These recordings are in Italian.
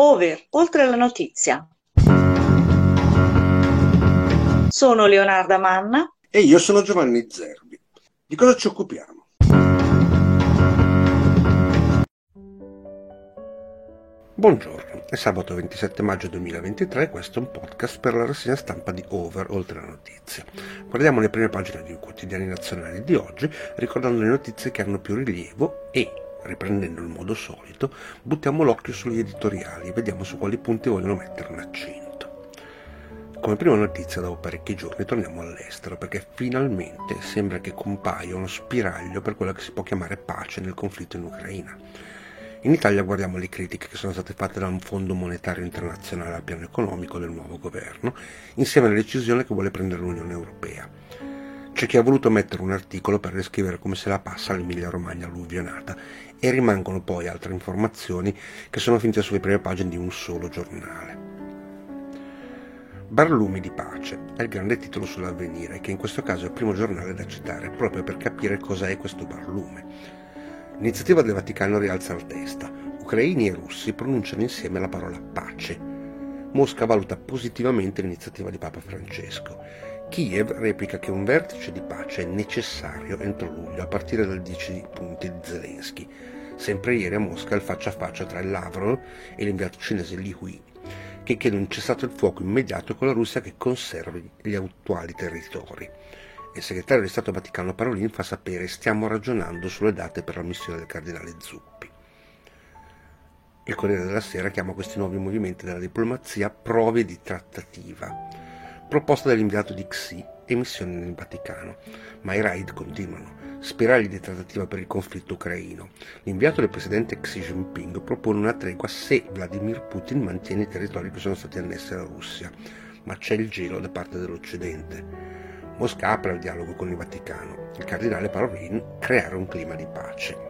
Over, oltre la notizia. Sono Leonarda Manna. E io sono Giovanni Zerbi. Di cosa ci occupiamo? Buongiorno, è sabato 27 maggio 2023 e questo è un podcast per la rassegna stampa di Over, oltre la notizia. Guardiamo le prime pagine dei quotidiani nazionali di oggi, ricordando le notizie che hanno più rilievo e, riprendendo il modo solito, buttiamo l'occhio sugli editoriali e vediamo su quali punti vogliono mettere un accento. Come prima notizia, dopo parecchi giorni, torniamo all'estero perché finalmente sembra che compaia uno spiraglio per quella che si può chiamare pace nel conflitto in Ucraina in Italia guardiamo le critiche che sono state fatte da un Fondo Monetario Internazionale al piano economico del nuovo governo, insieme alla decisione che vuole prendere l'Unione Europea. C'è chi ha voluto mettere un articolo per descrivere come se la passa l'Emilia Romagna alluvionata e rimangono poi altre informazioni che sono finite sulle prime pagine di un solo giornale. Barlumi di pace è il grande titolo sull'avvenire, che in questo caso è il primo giornale da citare proprio per capire cosa è questo barlume. L'iniziativa del Vaticano rialza la testa. Ucraini e russi pronunciano insieme la parola pace. Mosca valuta positivamente l'iniziativa di Papa Francesco. Kiev replica che un vertice di pace è necessario entro luglio, a partire dal 10 punti di Zelensky. Sempre ieri a Mosca il faccia a faccia tra Lavrov e l'inviato cinese Li Hui, che chiede un cessato il fuoco immediato con la Russia che conservi gli attuali territori. Il segretario di Stato Vaticano Parolin fa sapere stiamo ragionando sulle date per la missione del cardinale Zuppi. Il Corriere della Sera chiama questi nuovi movimenti della diplomazia prove di trattativa, proposta dall'inviato di Xi e missione nel Vaticano, ma i raid continuano. Spiragli di trattativa per il conflitto ucraino. L'inviato del presidente Xi Jinping propone una tregua se Vladimir Putin mantiene i territori che sono stati annessi alla Russia, ma c'è il gelo da parte dell'Occidente. Mosca apre al dialogo con il Vaticano. Il cardinale Parolin creare un clima di pace.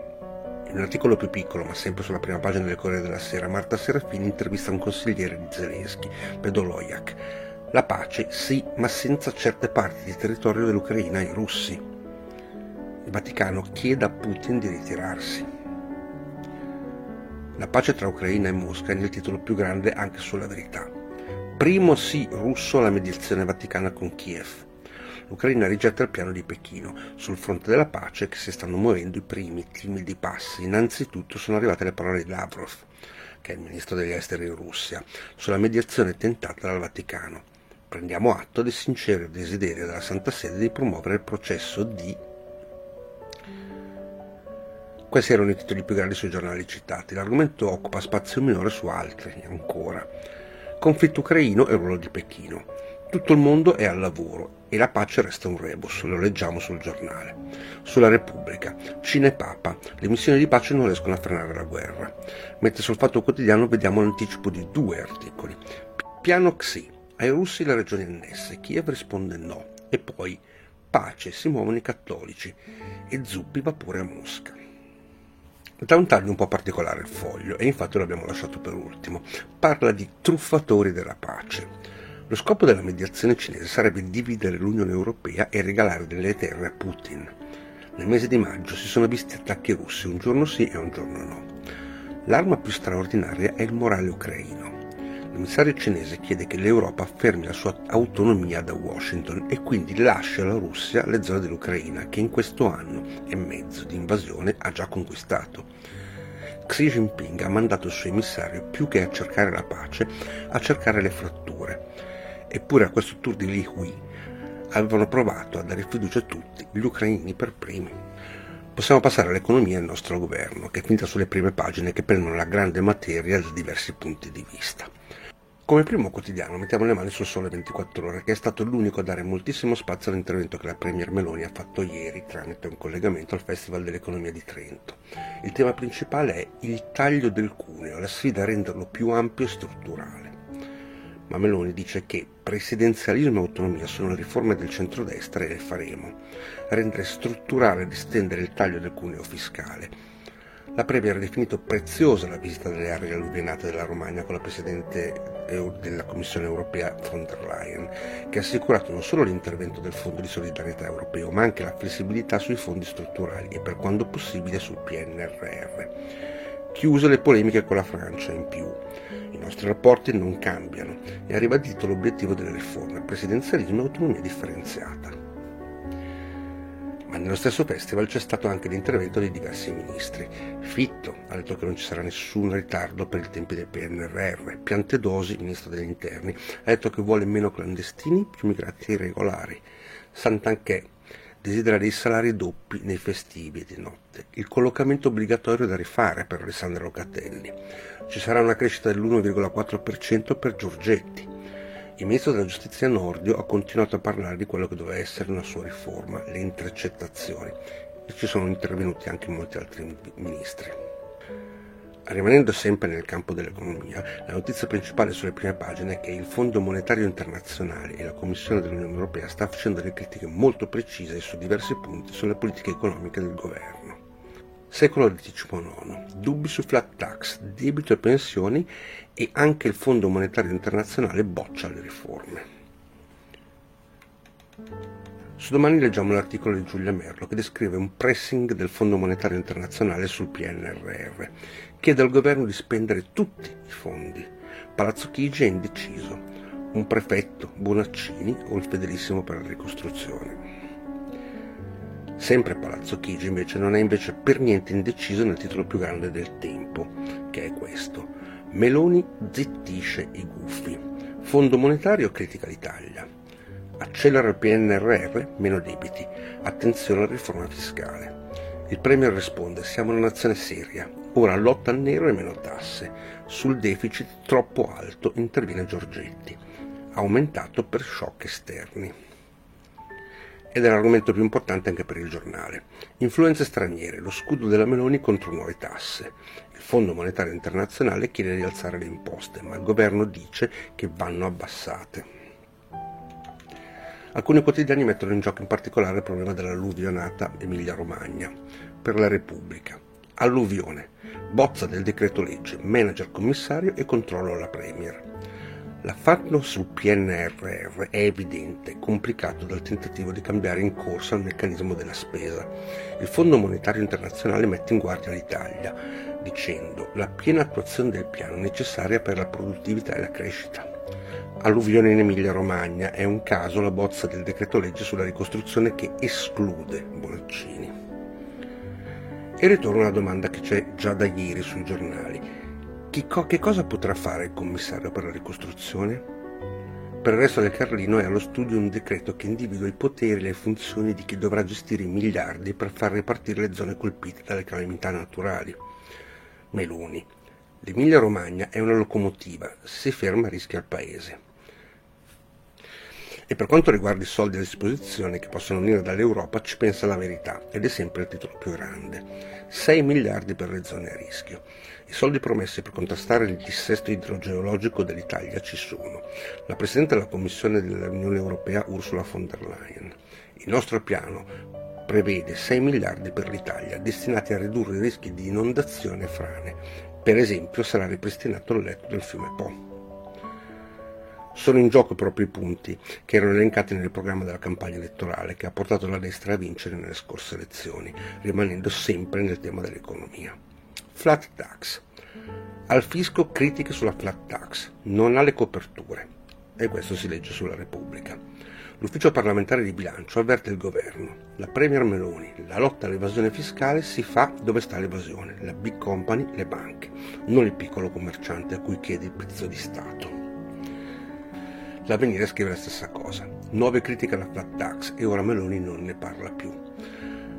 In un articolo più piccolo, ma sempre sulla prima pagina del Corriere della Sera, Marta Serafini intervista un consigliere di Zelensky, Pedoloyak. La pace sì, ma senza certe parti di territorio dell'Ucraina ai russi. Il Vaticano chiede a Putin di ritirarsi. La pace tra Ucraina e Mosca è nel titolo più grande anche sulla verità. Primo sì russo alla mediazione vaticana con Kiev l'Ucraina rigetta il piano di Pechino. Sul fronte della pace che si stanno muovendo i primi timidi passi. Innanzitutto sono arrivate le parole di Lavrov, che è il ministro degli esteri in Russia, sulla mediazione tentata dal Vaticano. Prendiamo atto del sincero desiderio della Santa Sede di promuovere il processo di questi erano i titoli più grandi sui giornali citati. L'argomento occupa spazio minore su altri ancora. Conflitto ucraino e ruolo di Pechino. Tutto il mondo è al lavoro e la pace resta un rebus, lo leggiamo sul giornale. Sulla Repubblica, Cina e Papa, le missioni di pace non riescono a frenare la guerra. Mentre sul Fatto Quotidiano vediamo l'anticipo di due articoli. Piano Xi, ai russi le regioni annesse, Kiev risponde no. E poi, pace, si muovono i cattolici. E Zuppi va pure a Mosca. Da un taglio un po' particolare il foglio, e infatti lo abbiamo lasciato per ultimo. Parla di truffatori della pace. Lo scopo della mediazione cinese sarebbe dividere l'Unione Europea e regalare delle terre a Putin. Nel mese di maggio si sono visti attacchi russi un giorno sì e un giorno no. L'arma più straordinaria è il morale ucraino. L'emissario cinese chiede che l'Europa affermi la sua autonomia da Washington e quindi lasci alla Russia le zone dell'Ucraina che in questo anno e mezzo di invasione ha già conquistato. Xi Jinping ha mandato il suo emissario più che a cercare la pace, a cercare le fratture Eppure a questo tour di Li Hui avevano provato a dare fiducia a tutti, gli ucraini per primi. Possiamo passare all'economia e al nostro governo, che è finita sulle prime pagine che prendono la grande materia da diversi punti di vista. Come primo quotidiano mettiamo le mani sul Sole 24 Ore, che è stato l'unico a dare moltissimo spazio all'intervento che la Premier Meloni ha fatto ieri tramite un collegamento al Festival dell'Economia di Trento. Il tema principale è il taglio del cuneo, la sfida a renderlo più ampio e strutturale ma Meloni dice che presidenzialismo e autonomia sono le riforme del centrodestra e le faremo. Rendere strutturale ed estendere il taglio del cuneo fiscale. La Premier ha definito preziosa la visita delle aree alluvionate della Romagna con la Presidente della Commissione europea von der Leyen, che ha assicurato non solo l'intervento del Fondo di solidarietà europeo, ma anche la flessibilità sui fondi strutturali e per quando possibile sul PNRR. chiuse le polemiche con la Francia in più. I nostri rapporti non cambiano e ha ribadito l'obiettivo delle riforme, presidenzialismo e autonomia differenziata ma nello stesso festival c'è stato anche l'intervento di diversi ministri. Fitto ha detto che non ci sarà nessun ritardo per i tempi del PNRR. Piantedosi, ministro degli interni, ha detto che vuole meno clandestini, più migranti irregolari. Sant'Anché desidera dei salari doppi nei festivi e di notte. Il collocamento obbligatorio da rifare per Alessandro Locatelli. Ci sarà una crescita dell'1,4% per Giorgetti il ministro della giustizia Nordio ha continuato a parlare di quello che doveva essere una sua riforma, le intercettazioni, e ci sono intervenuti anche molti altri ministri. Rimanendo sempre nel campo dell'economia, la notizia principale sulle prime pagine è che il Fondo Monetario Internazionale e la Commissione dell'Unione Europea sta facendo delle critiche molto precise su diversi punti sulle politiche economiche del governo. Secolo XIX. Dubbi su flat tax, debito e pensioni e anche il Fondo Monetario Internazionale boccia le riforme. Su domani leggiamo l'articolo di Giulia Merlo che descrive un pressing del Fondo Monetario Internazionale sul PNRR. Chiede al governo di spendere tutti i fondi. Palazzo Chigi è indeciso. Un prefetto, Bonaccini o il fedelissimo per la ricostruzione. Sempre Palazzo Chigi invece non è invece per niente indeciso nel titolo più grande del tempo, che è questo. Meloni zittisce i gufi. Fondo monetario critica l'Italia. Accelera il PNRR, meno debiti. Attenzione alla riforma fiscale. Il Premier risponde: Siamo una nazione seria. Ora lotta al nero e meno tasse. Sul deficit troppo alto interviene Giorgetti. Aumentato per shock esterni ed è l'argomento più importante anche per il giornale. Influenze straniere, lo scudo della Meloni contro nuove tasse. Il Fondo Monetario Internazionale chiede di alzare le imposte, ma il governo dice che vanno abbassate. Alcuni quotidiani mettono in gioco in particolare il problema dell'alluvionata Emilia-Romagna per la Repubblica. Alluvione, bozza del decreto legge, manager commissario e controllo alla Premier. L'affanno sul PNRR è evidente, complicato dal tentativo di cambiare in corsa il meccanismo della spesa. Il Fondo Monetario Internazionale mette in guardia l'Italia, dicendo la piena attuazione del piano necessaria per la produttività e la crescita. Alluvione in Emilia-Romagna è un caso la bozza del decreto legge sulla ricostruzione che esclude Bonaccini. E ritorno alla domanda che c'è già da ieri sui giornali che, co- che cosa potrà fare il commissario per la ricostruzione? Per il resto del Carlino è allo studio un decreto che individua i poteri e le funzioni di chi dovrà gestire i miliardi per far ripartire le zone colpite dalle calamità naturali. Meloni. L'Emilia Romagna è una locomotiva, se ferma rischia il paese. E per quanto riguarda i soldi a disposizione che possono venire dall'Europa ci pensa la verità ed è sempre il titolo più grande. 6 miliardi per le zone a rischio. I soldi promessi per contrastare il dissesto idrogeologico dell'Italia ci sono. La Presidente della Commissione dell'Unione Europea Ursula von der Leyen. Il nostro piano prevede 6 miliardi per l'Italia destinati a ridurre i rischi di inondazione e frane. Per esempio sarà ripristinato il letto del fiume Po. Sono in gioco proprio i punti che erano elencati nel programma della campagna elettorale che ha portato la destra a vincere nelle scorse elezioni, rimanendo sempre nel tema dell'economia. Flat tax. Al fisco critiche sulla flat tax, non ha le coperture. E questo si legge sulla Repubblica. L'ufficio parlamentare di bilancio avverte il governo. La Premier Meloni, la lotta all'evasione fiscale si fa dove sta l'evasione, la big company, le banche, non il piccolo commerciante a cui chiede il pezzo di Stato. L'avvenire scrive la stessa cosa. Nuove critiche alla flat tax e ora Meloni non ne parla più.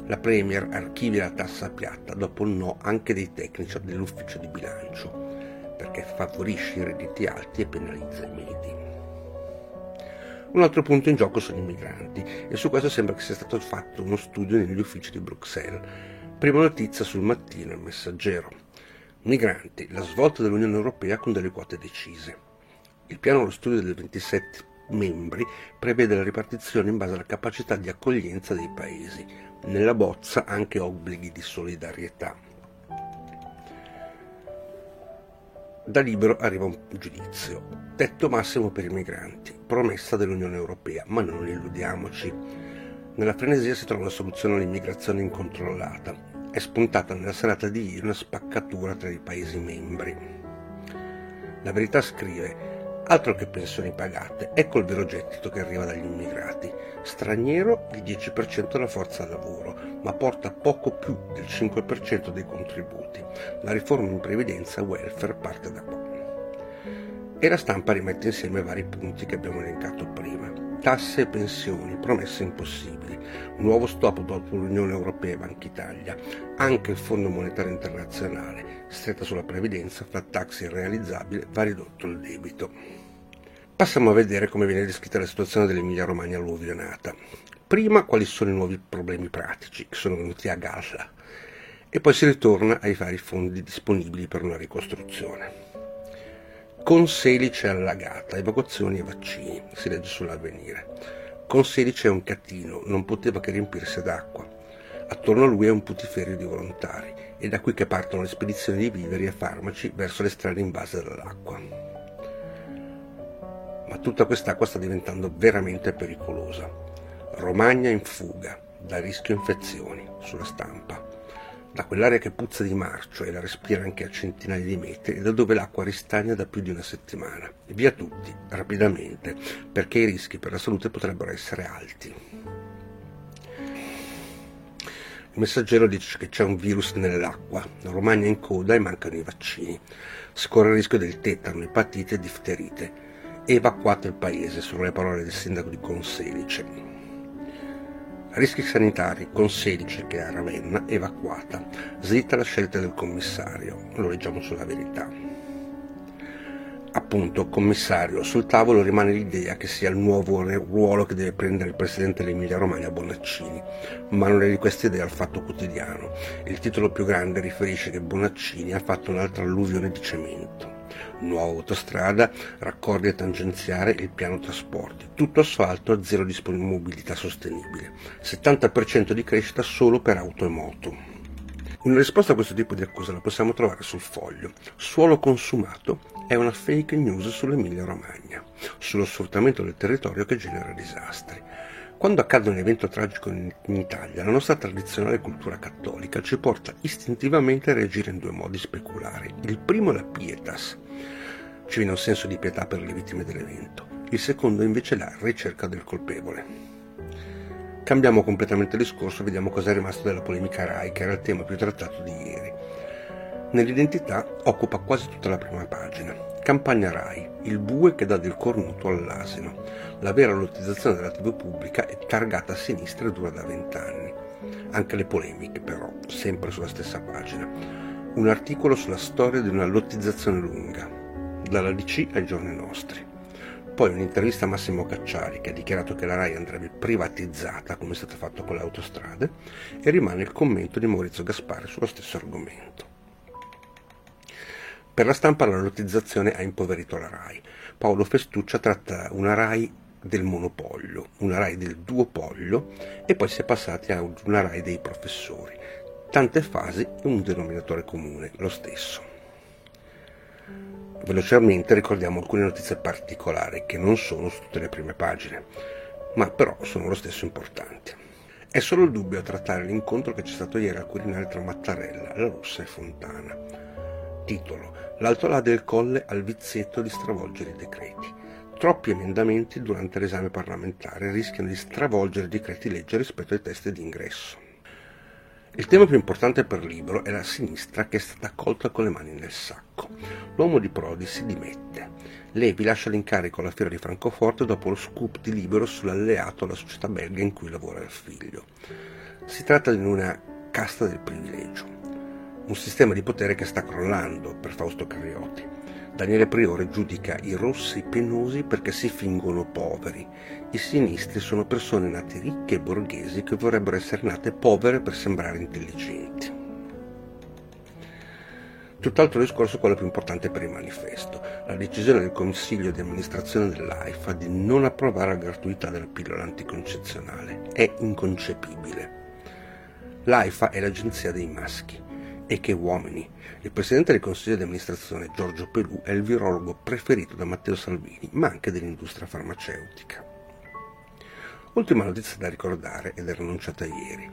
La Premier archivia la tassa piatta dopo il no anche dei tecnici dell'ufficio di bilancio, perché favorisce i redditi alti e penalizza i medi. Un altro punto in gioco sono i migranti e su questo sembra che sia stato fatto uno studio negli uffici di Bruxelles. Prima notizia sul mattino il messaggero. Migranti, la svolta dell'Unione Europea con delle quote decise. Il piano allo studio dei 27 membri prevede la ripartizione in base alla capacità di accoglienza dei paesi. Nella bozza anche obblighi di solidarietà. Da libero arriva un giudizio. Tetto massimo per i migranti, promessa dell'Unione Europea, ma non illudiamoci. Nella frenesia si trova una soluzione all'immigrazione incontrollata. È spuntata nella serata di ieri una spaccatura tra i Paesi membri. La verità scrive Altro che pensioni pagate, ecco il vero gettito che arriva dagli immigrati. Straniero il 10% della forza lavoro, ma porta poco più del 5% dei contributi. La riforma in previdenza welfare parte da qua. E la stampa rimette insieme vari punti che abbiamo elencato prima. Tasse e pensioni, promesse impossibili, nuovo stop dopo l'Unione Europea e Banca Italia, anche il Fondo Monetario Internazionale, stretta sulla previdenza, flat tax irrealizzabile, va ridotto il debito. Passiamo a vedere come viene descritta la situazione dell'Emilia Romagna alluvionata. Prima quali sono i nuovi problemi pratici che sono venuti a galla e poi si ritorna ai vari fondi disponibili per una ricostruzione. Con Selice allagata, evacuazioni e vaccini, si legge sull'avvenire. Con Selice è un catino, non poteva che riempirsi d'acqua. Attorno a lui è un putiferio di volontari, e da qui che partono le spedizioni di viveri e farmaci verso le strade invase dall'acqua ma tutta quest'acqua sta diventando veramente pericolosa. Romagna in fuga, da rischio infezioni, sulla stampa. Da quell'area che puzza di marcio e la respira anche a centinaia di metri e da dove l'acqua ristagna da più di una settimana. Via tutti, rapidamente, perché i rischi per la salute potrebbero essere alti. Il messaggero dice che c'è un virus nell'acqua, la Romagna è in coda e mancano i vaccini. Scorre il rischio del tetano, epatite e difterite evacuato il paese, sono le parole del sindaco di Conselice. Rischi sanitari, Conselice che è a Ravenna, evacuata. Slitta la scelta del commissario, lo leggiamo sulla verità. Appunto, commissario, sul tavolo rimane l'idea che sia il nuovo ruolo che deve prendere il presidente dell'Emilia Romagna Bonaccini, ma non è di questa idea il fatto quotidiano. Il titolo più grande riferisce che Bonaccini ha fatto un'altra alluvione di cemento nuova autostrada, raccordi a tangenziare e il piano trasporti, tutto asfalto a zero disponibilità sostenibile, 70% di crescita solo per auto e moto. Una risposta a questo tipo di accusa la possiamo trovare sul foglio. Suolo consumato è una fake news sull'Emilia Romagna, sullo sfruttamento del territorio che genera disastri. Quando accade un evento tragico in, Italia, la nostra tradizionale cultura cattolica ci porta istintivamente a reagire in due modi speculari. Il primo è la pietas, ci viene un senso di pietà per le vittime dell'evento. Il secondo invece è la ricerca del colpevole. Cambiamo completamente discorso e vediamo cosa è rimasto della polemica RAI, che era il tema più trattato di ieri. Nell'identità occupa quasi tutta la prima pagina. Campagna RAI, il bue che dà del cornuto all'asino. La vera lottizzazione della TV pubblica è targata a sinistra e dura da vent'anni. Anche le polemiche, però, sempre sulla stessa pagina. Un articolo sulla storia di una lottizzazione lunga, dalla DC ai giorni nostri. Poi un'intervista a Massimo Cacciari che ha dichiarato che la RAI andrebbe privatizzata come è stato fatto con le autostrade e rimane il commento di Maurizio Gaspari sullo stesso argomento. Per la stampa la lottizzazione ha impoverito la RAI. Paolo Festuccia tratta una RAI del monopolio, una RAI del duopolio e poi si è passati a una RAI dei professori. Tante fasi e un denominatore comune, lo stesso. Velocemente ricordiamo alcune notizie particolari che non sono su tutte le prime pagine, ma però sono lo stesso importanti. È solo il dubbio a trattare l'incontro che c'è stato ieri al Quirinale tra Mattarella, La Russa e Fontana. Titolo L'alto là del colle al vizietto di stravolgere i decreti. Troppi emendamenti durante l'esame parlamentare rischiano di stravolgere i decreti legge rispetto ai test di ingresso. Il tema più importante per Libero è la sinistra che è stata accolta con le mani nel sacco. L'uomo di Prodi si dimette. Levi lascia l'incarico alla fiera di Francoforte dopo lo scoop di Libero sull'alleato alla società belga in cui lavora il figlio. Si tratta di una casta del privilegio, un sistema di potere che sta crollando per Fausto Carriotti. Daniele Priore giudica i rossi penosi perché si fingono poveri. I sinistri sono persone nate ricche e borghesi che vorrebbero essere nate povere per sembrare intelligenti. Tutt'altro discorso quello più importante per il manifesto, la decisione del Consiglio di amministrazione dell'AIFA di non approvare la gratuità della pillola anticoncezionale. È inconcepibile. L'AIFA è l'agenzia dei maschi e che uomini. Il presidente del consiglio di amministrazione, Giorgio Pelù, è il virologo preferito da Matteo Salvini, ma anche dell'industria farmaceutica. Ultima notizia da ricordare ed è annunciata ieri.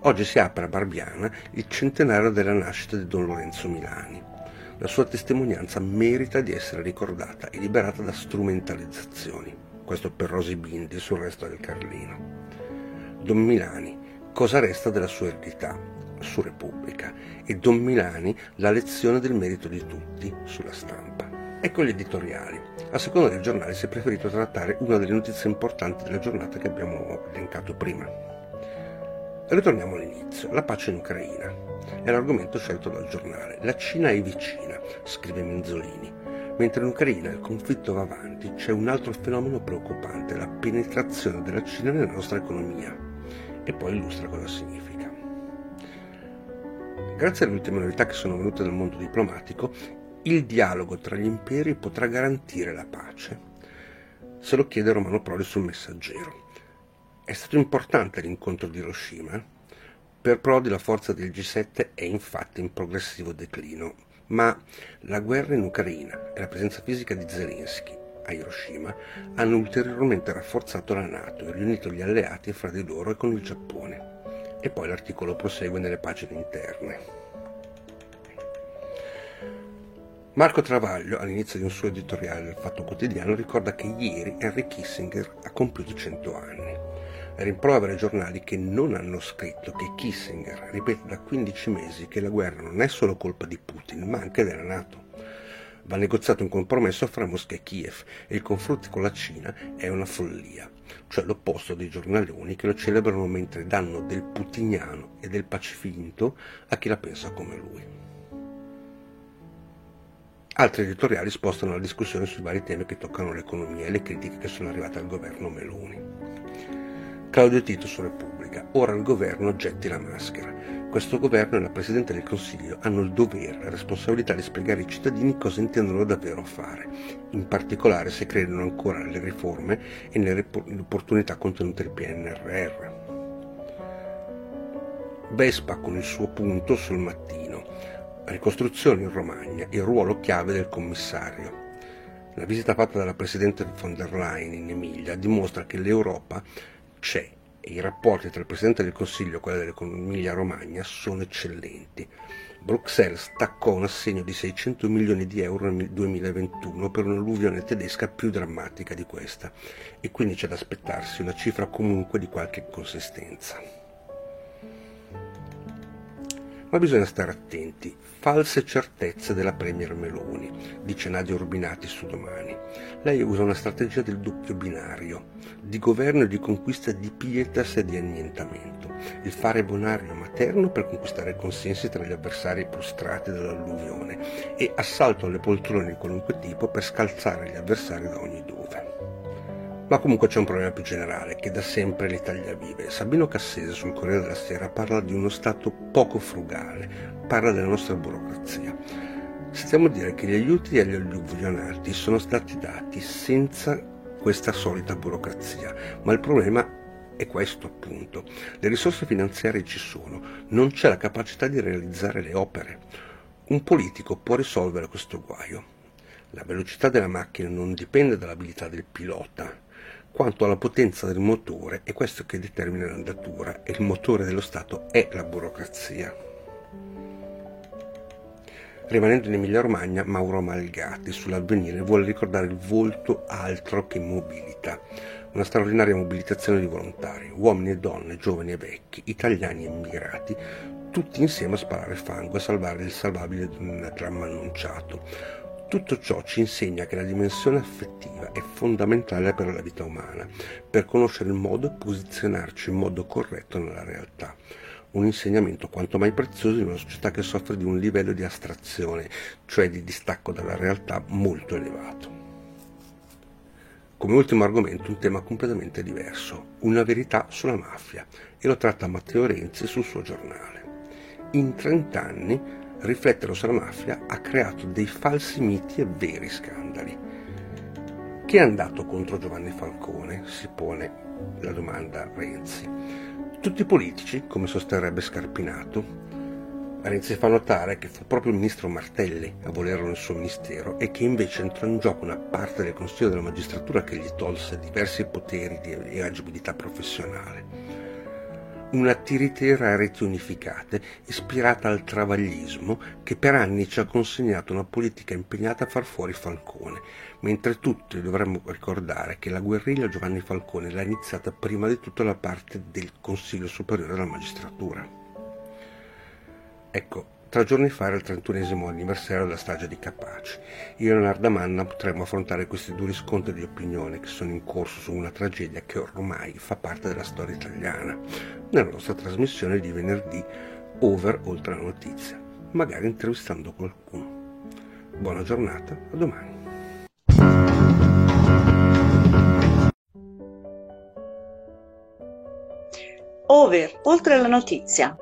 Oggi si apre a Barbiana il centenario della nascita di Don Lorenzo Milani. La sua testimonianza merita di essere ricordata e liberata da strumentalizzazioni. Questo per Rosi Bindi sul resto del Carlino. Don Milani, cosa resta della sua eredità su Repubblica e Don Milani la lezione del merito di tutti sulla stampa. Ecco gli editoriali. A seconda del giornale si è preferito trattare una delle notizie importanti della giornata che abbiamo elencato prima. Ritorniamo all'inizio, la pace in Ucraina. È l'argomento scelto dal giornale. La Cina è vicina, scrive Menzolini. Mentre in Ucraina il conflitto va avanti, c'è un altro fenomeno preoccupante, la penetrazione della Cina nella nostra economia. E poi illustra cosa significa. Grazie alle ultime novità che sono venute dal mondo diplomatico, il dialogo tra gli imperi potrà garantire la pace. Se lo chiede Romano Prodi sul messaggero. È stato importante l'incontro di Hiroshima. Per Prodi la forza del G7 è infatti in progressivo declino, ma la guerra in Ucraina e la presenza fisica di Zelensky a Hiroshima hanno ulteriormente rafforzato la Nato e riunito gli alleati fra di loro e con il Giappone. E poi l'articolo prosegue nelle pagine interne. Marco Travaglio, all'inizio di un suo editoriale del Fatto Quotidiano, ricorda che ieri Henry Kissinger ha compiuto 100 anni rimprovera ai giornali che non hanno scritto che Kissinger ripete da 15 mesi che la guerra non è solo colpa di Putin, ma anche della Nato. Va negoziato un compromesso fra Mosca e Kiev e il confronto con la Cina è una follia, cioè l'opposto dei giornaloni che lo celebrano mentre danno del putiniano e del pacifinto a chi la pensa come lui. Altri editoriali spostano la discussione sui vari temi che toccano l'economia e le critiche che sono arrivate al governo Meloni. Claudio Tito su Repubblica. Ora il governo getti la maschera. Questo governo e la Presidente del Consiglio hanno il dovere e la responsabilità di spiegare ai cittadini cosa intendono davvero fare, in particolare se credono ancora nelle riforme e nelle opportunità contenute nel PNRR. Vespa con il suo punto sul mattino. Ricostruzione in Romagna, il ruolo chiave del commissario. La visita fatta dalla Presidente von der Leyen in Emilia dimostra che l'Europa c'è e i rapporti tra il Presidente del Consiglio e quello dell'Emilia Romagna sono eccellenti. Bruxelles staccò un assegno di 600 milioni di euro nel 2021 per un'alluvione tedesca più drammatica di questa e quindi c'è da aspettarsi una cifra comunque di qualche consistenza. Ma bisogna stare attenti. False certezze della Premier Meloni, dice Nadia Urbinati su domani. Lei usa una strategia del doppio binario, di governo e di conquista di pietas e di annientamento. Il fare bonario materno per conquistare consensi tra gli avversari prostrati dall'alluvione e assalto alle poltrone di qualunque tipo per scalzare gli avversari da ogni dove. Ma comunque c'è un problema più generale che da sempre l'Italia vive. Sabino Cassese sul Corriere della Sera parla di uno Stato poco frugale, parla della nostra burocrazia. Stiamo a dire che gli aiuti agli alluvionati sono stati dati senza questa solita burocrazia, ma il problema è questo appunto. Le risorse finanziarie ci sono, non c'è la capacità di realizzare le opere. Un politico può risolvere questo guaio. La velocità della macchina non dipende dall'abilità del pilota, quanto alla potenza del motore è questo che determina l'andatura e il motore dello Stato è la burocrazia. Rimanendo in Emilia Romagna, Mauro Malgati sull'avvenire vuole ricordare il volto altro che mobilità, una straordinaria mobilitazione di volontari, uomini e donne, giovani e vecchi, italiani e immigrati, tutti insieme a sparare fango e salvare il salvabile di un dramma annunciato, tutto ciò ci insegna che la dimensione affettiva è fondamentale per la vita umana, per conoscere il modo e posizionarci in modo corretto nella realtà. Un insegnamento quanto mai prezioso in una società che soffre di un livello di astrazione, cioè di distacco dalla realtà molto elevato. Come ultimo argomento un tema completamente diverso, una verità sulla mafia, e lo tratta Matteo Renzi sul suo giornale. In 30 anni riflettere sulla mafia ha creato dei falsi miti e veri scandali. Chi è andato contro Giovanni Falcone? si pone la domanda Renzi. Tutti i politici, come sosterrebbe Scarpinato. Renzi fa notare che fu proprio il ministro Martelli a volerlo nel suo ministero e che invece entrò in gioco una parte del Consiglio della Magistratura che gli tolse diversi poteri di agibilità professionale. Una tiritera a reti unificate ispirata al travaglismo che per anni ci ha consegnato una politica impegnata a far fuori Falcone, mentre tutti dovremmo ricordare che la guerriglia Giovanni Falcone l'ha iniziata prima di tutto la parte del Consiglio Superiore della Magistratura. Ecco, Tre giorni fa era il 31 anniversario della strage di Capaci. Io e Leonardo Manna potremmo affrontare questi due riscontri di opinione che sono in corso su una tragedia che ormai fa parte della storia italiana, nella nostra trasmissione di venerdì Over Oltre la Notizia, magari intervistando qualcuno. Buona giornata, a domani. Over Oltre la Notizia